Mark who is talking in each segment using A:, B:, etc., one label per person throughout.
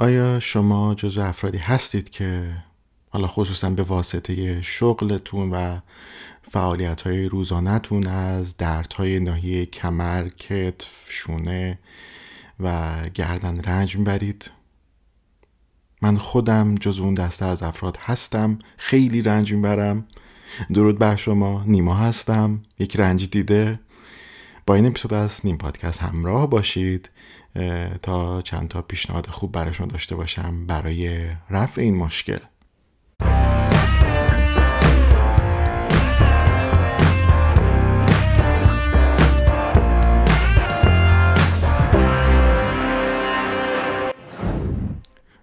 A: آیا شما جزو افرادی هستید که حالا خصوصا به واسطه شغلتون و فعالیت های روزانهتون از دردهای ناحیه کمر، کتف، شونه و گردن رنج می‌برید؟ من خودم جز اون دسته از افراد هستم خیلی رنج می‌برم. درود بر شما نیما هستم. یک رنج دیده. با این اپیزود از نیم پادکست همراه باشید. تا چند تا پیشنهاد خوب براشون داشته باشم برای رفع این مشکل.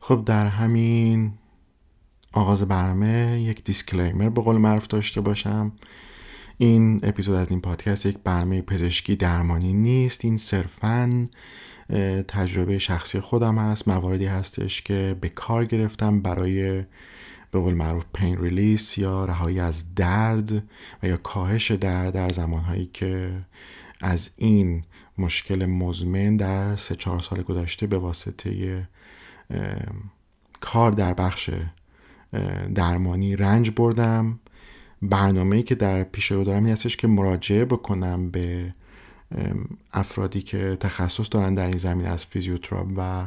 A: خب در همین آغاز برنامه یک دیسکلیمر به قول معروف داشته باشم. این اپیزود از این پادکست یک برنامه پزشکی درمانی نیست. این صرفا تجربه شخصی خودم هست مواردی هستش که به کار گرفتم برای به قول معروف پین ریلیس یا رهایی از درد و یا کاهش درد در زمانهایی که از این مشکل مزمن در سه چهار سال گذشته به واسطه کار در بخش درمانی رنج بردم. برنامه که در پیش رو دارم این هستش که مراجعه بکنم به افرادی که تخصص دارن در این زمین از فیزیوتراپ و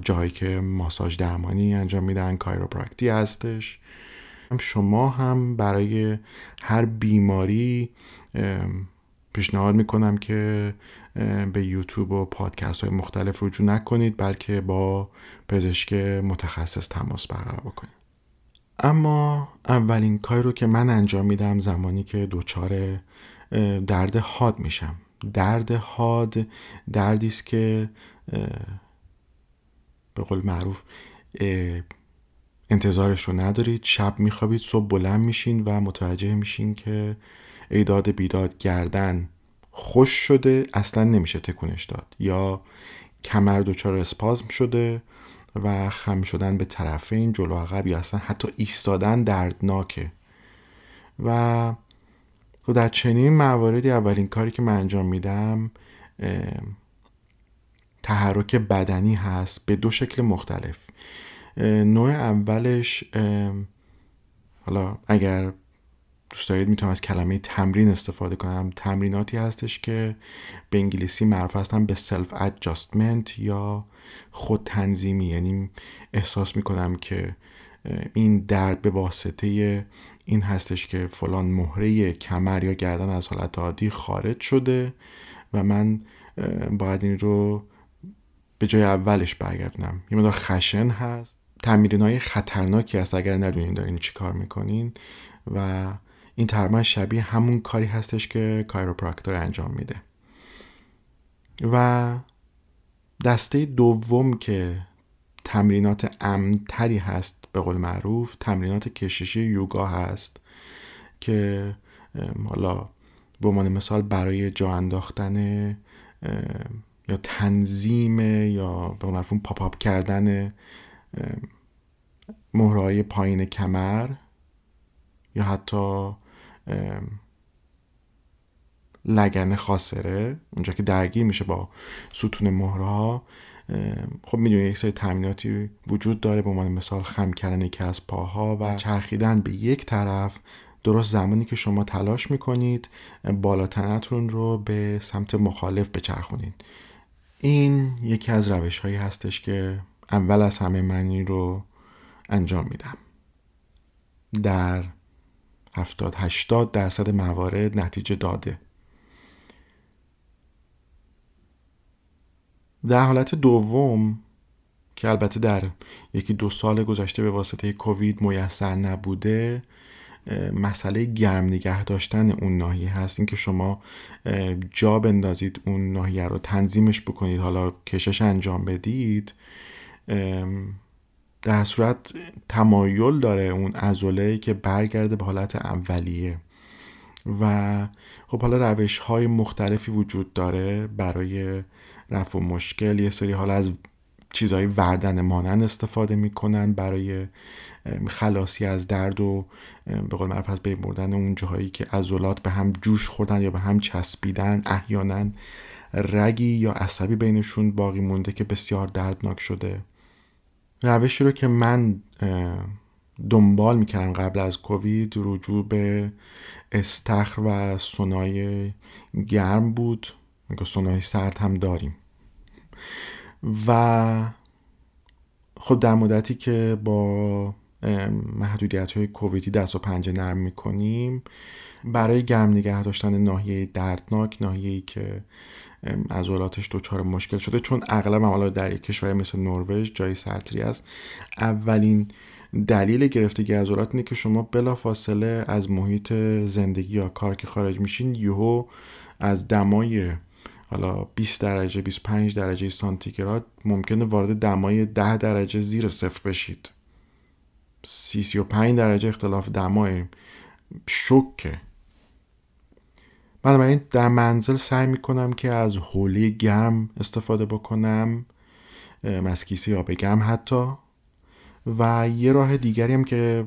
A: جایی که ماساژ درمانی انجام میدن کایروپراکتی هستش. شما هم برای هر بیماری پیشنهاد می‌کنم که به یوتیوب و پادکست های مختلف رجوع نکنید بلکه با پزشک متخصص تماس برقرار بکنید. اما اولین کاری رو که من انجام میدم زمانی که دچار درد حاد میشم. درد حاد دردی است که به قول معروف انتظارش رو ندارید شب میخوابید صبح بلند میشین و متوجه میشین که ایداد بیداد گردن خوش شده اصلا نمیشه تکونش داد. یا کمر دچار اسپازم شده و خم شدن به طرفین جلو عقب یا اصلا حتی ایستادن دردناکه. و خب در چنین مواردی اولین کاری که من انجام میدم تحرک بدنی هست به دو شکل مختلف. نوع اولش حالا اگر دوست دارید می‌تونم از کلمه تمرین استفاده کنم. تمریناتی هستش که به انگلیسی معروف هستن به سلف ادجاستمنت یا خود تنظیمی یعنی احساس می‌کنم که این درد به واسطه این هستش که فلان مهره کمر یا گردن از حالت عادی خارج شده و من باید این رو به جای اولش برگردونم. یه مدار خشن هست. تمرین های خطرناکی هست اگر ندونین دارین چی کار می‌کنین و این تقریبا شبیه همون کاری هستش که کایروپراکتور انجام میده. و دسته دوم که تمرینات امتری هست به قول معروف تمرینات کششی یوگا هست که حالا به عنوان مثال برای جا انداختن یا تنظیم یا به قول پاپ اپ کردن مهرهای پایین کمر یا حتی لگن خاصره اونجا که درگیر میشه با ستون مهرها خب می‌دونید یک سری تمریناتی وجود داره به عنوان مثال خم کردن یکی از پاها و چرخیدن به یک طرف. درست زمانی که شما تلاش می‌کنید بالا تنتون رو به سمت مخالف بچرخونید. این یکی از روش هایی هستش که اول از همه من رو انجام میدم. در 70 80 درصد موارد نتیجه داده. در حالت دوم که البته در یکی دو سال گذشته به واسطه کووید میسر نبوده مسئله گرم نگه داشتن اون ناحیه هست. اینکه شما جا بندازید اون ناحیه رو تنظیمش بکنید حالا کشش انجام بدید در صورت تمایل داره اون ازوله که برگرده به حالت اولیه. و خب حالا روش های مختلفی وجود داره برای رفع مشکل. یه سری حالا از چیزهای وردن مانند استفاده می‌کنن برای خلاصی از درد و به قول معروف از بین بردن اون جاهایی که عضلات به هم جوش خوردن یا به هم چسبیدن احیانا رگی یا عصبی بینشون باقی مونده که بسیار دردناک شده. روشی رو که من دنبال می‌کردم قبل از کووید رجوع به استخر و سونای گرم بود. سونای سرد هم داریم. و خب در مدتی که با محدودیت های کوویدی دست و پنجه نرم می‌کنیم. برای گرم نگه داشتن ناحیه دردناک ناحیه‌ای که عضلاتش دچار مشکل شده چون اغلب حالا در یک کشور مثل نروژ جای سرتری است. اولین دلیل گرفتگی عضلات اینه که شما بلافاصله از محیط زندگی یا کار که خارج میشین یهو از دمای حالا 20 درجه 25 درجه سانتیگراد ممکنه وارد دمای 10 درجه زیر صفر بشید. 35 درجه اختلاف دمای شکه. بنابراین در منزل سعی می‌کنم که از حوله گرم استفاده بکنم مسکیسی یا گرم حتی. و یه راه دیگری هم که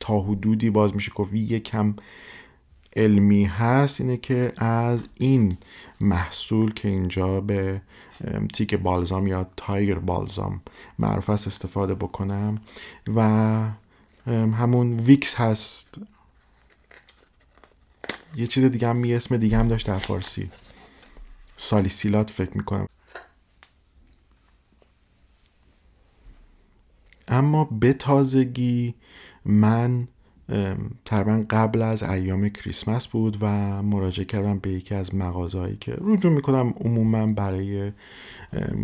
A: تا حدودی باز میشه گفت یکم علمی هست اینه که از این محصول که اینجا به تیک بالزام یا تایگر بالزام معروف است استفاده بکنم و همون ویکس هست. یه چیز دیگه هم یه اسم دیگه هم داشت در فارسی. سالیسیلات فکر می‌کنم. اما به تازگی من تقریبا قبل از ایام کریسمس بود و مراجعه کردم به یکی از مغازهایی که رجوع می‌کنم عموما برای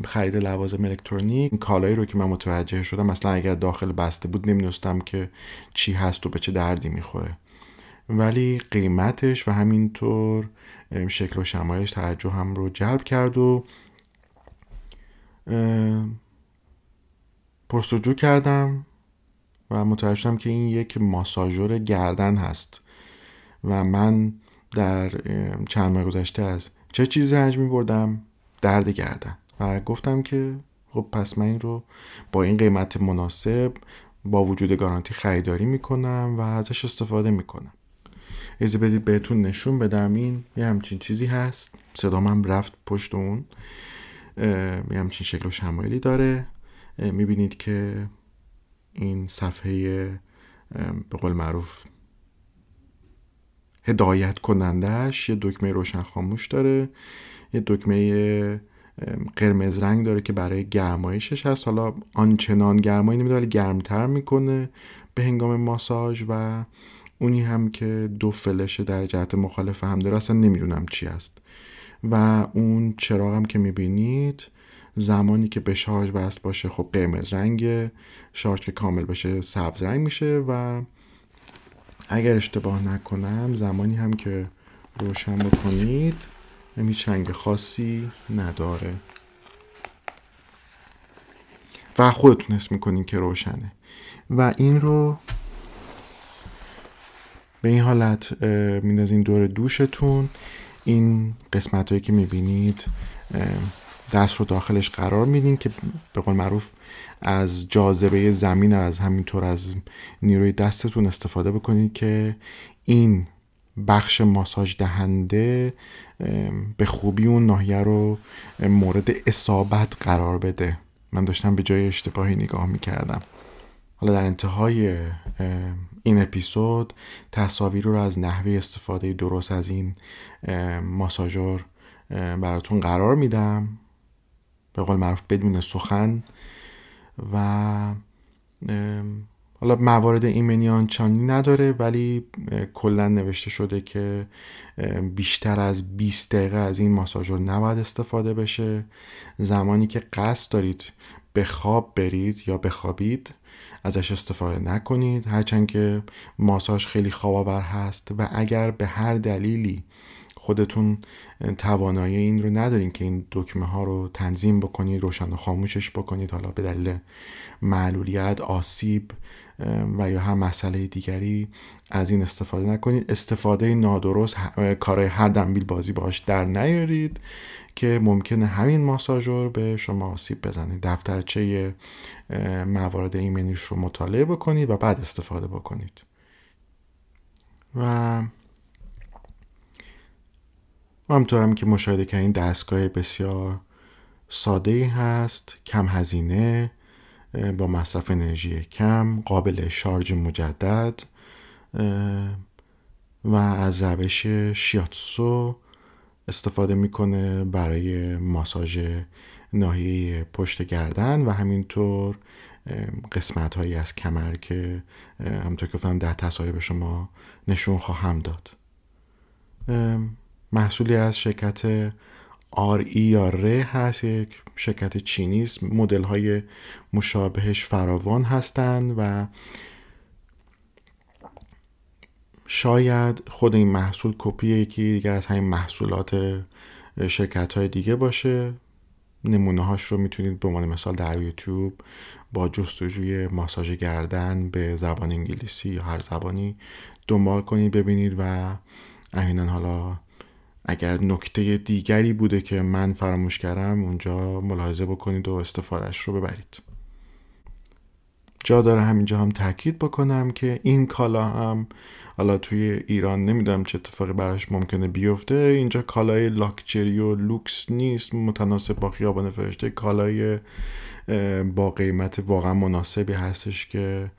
A: خرید لوازم الکترونیک. کالایی رو که من متوجه شدم مثلا اگر داخل بسته بود نمی‌دونستم که چی هست و به چه دردی می‌خوره. ولی قیمتش و همینطور شکل و شمایش توجه هم رو جلب کرد و پرسجو کردم. و متوجه شدم که این یک ماساژور گردن هست و من در چند ماه گذشته از چه چیزی رنج می بردم درد گردن. و گفتم که خب پس من این رو با این قیمت مناسب با وجود گارانتی خریداری می‌کنم و ازش استفاده می‌کنم. ایزه بدید بهتون نشون بدم این یه همچین چیزی هست. صدام هم رفت پشت اون. یه همچین شکل و شمایلی داره. می‌بینید که این صفحه به قول معروف هدایت کنندهش یه دکمه روشن خاموش داره. یه دکمه قرمز رنگ داره که برای گرمایشش هست. حالا آنچنان گرمایی نمیده ولی گرمتر می‌کنه. به هنگام ماساژ و اونی هم که دو فلش در جهت مخالف هم داره اصلا نمی‌دونم چی است و اون چراغ هم که می‌بینید زمانی که به شارژ وصل باشه خب قرمز رنگ شارژ که کامل بشه سبز رنگ میشه و اگر اشتباه نکنم زمانی هم که روشن بکنید هیچ رنگ خاصی نداره. و خودتون حس می‌کنین که روشنه. و این رو به این حالت میندازین دور دوشتون. این قسمت هایی که می‌بینید دست رو داخلش قرار میدین که به قول معروف از جاذبه زمین از همینطور از نیروی دستتون استفاده بکنید که این بخش ماساژ دهنده به خوبی اون ناحیه رو مورد اصابت قرار بده. من داشتم به جای اشتباهی نگاه می‌کردم. حالا در انتهای این اپیزود تصاویر رو از نحوه استفاده درست از این ماساژور براتون قرار میدم. به قول معروف بدون سخن و حالا موارد ایمنی آنچانی نداره ولی کلا نوشته شده که بیشتر از 20 دقیقه از این ماساژور نباید استفاده بشه. زمانی که قصد دارید به خواب برید یا بخوابید ازش استفاده نکنید. هرچند که ماساژ خیلی خواب هست و اگر به هر دلیلی خودتون توانایی این رو ندارین که این دکمه ها رو تنظیم بکنید روشن و خاموشش بکنید حالا به دلیل معلولیت آسیب و یا هر مسئله دیگری از این استفاده نکنید. استفاده نادرست کارهای هر دنبیل بازی باش در نیارید که ممکنه همین ماساژور به شما آسیب بزنه. دفترچه موارد ایمنیش رو مطالعه بکنید و بعد استفاده بکنید. و و همطور هم که مشاهده کردین دستگاه بسیار ساده هست کم هزینه با مصرف انرژی کم قابل شارژ مجدد و از روش شیاتسو استفاده می‌کنه برای ماساژ ناحیه پشت گردن و همینطور قسمت هایی از کمر که همطور که گفتم در تصاویر به شما نشون خواهم داد. محصولی از شرکت آر ای یا ر هست یک شرکت چینی است. مدل های مشابهش فراوان هستند و شاید خود این محصول کپی یکی دیگر از همین محصولات شرکت های دیگه باشه. نمونه هاش رو می‌تونید به عنوان مثال در یوتیوب با جستجوی ماساژ گردن به زبان انگلیسی یا هر زبانی دنبال کنید ببینید و احیانا حالا اگر نکته دیگری بوده که من فراموش کردم اونجا ملاحظه بکنید و استفادهش رو ببرید. جا داره همینجا هم تاکید بکنم که این کالا هم حالا توی ایران نمی‌دونم چه اتفاقی براش ممکنه بیفته اینجا کالای لاکچری و لوکس نیست متناسب با خیابان فرشته کالای با قیمت واقعا مناسبی هستش که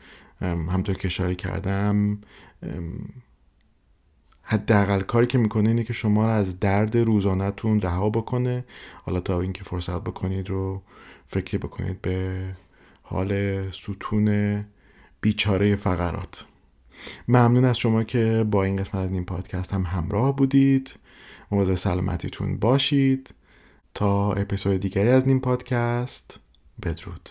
A: همطور که اشاره کردم حداقل کاری که می‌کنه اینه که شما رو از درد روزانهتون رها بکنه. حالا تا اینکه فرصت بکنید رو فکری بکنید به حال ستون بیچاره فقرات. ممنون از شما که با این قسمت از این پادکست هم همراه بودید. مواظب سلامتیتون باشید. تا اپیزود دیگری از این پادکست بدرود.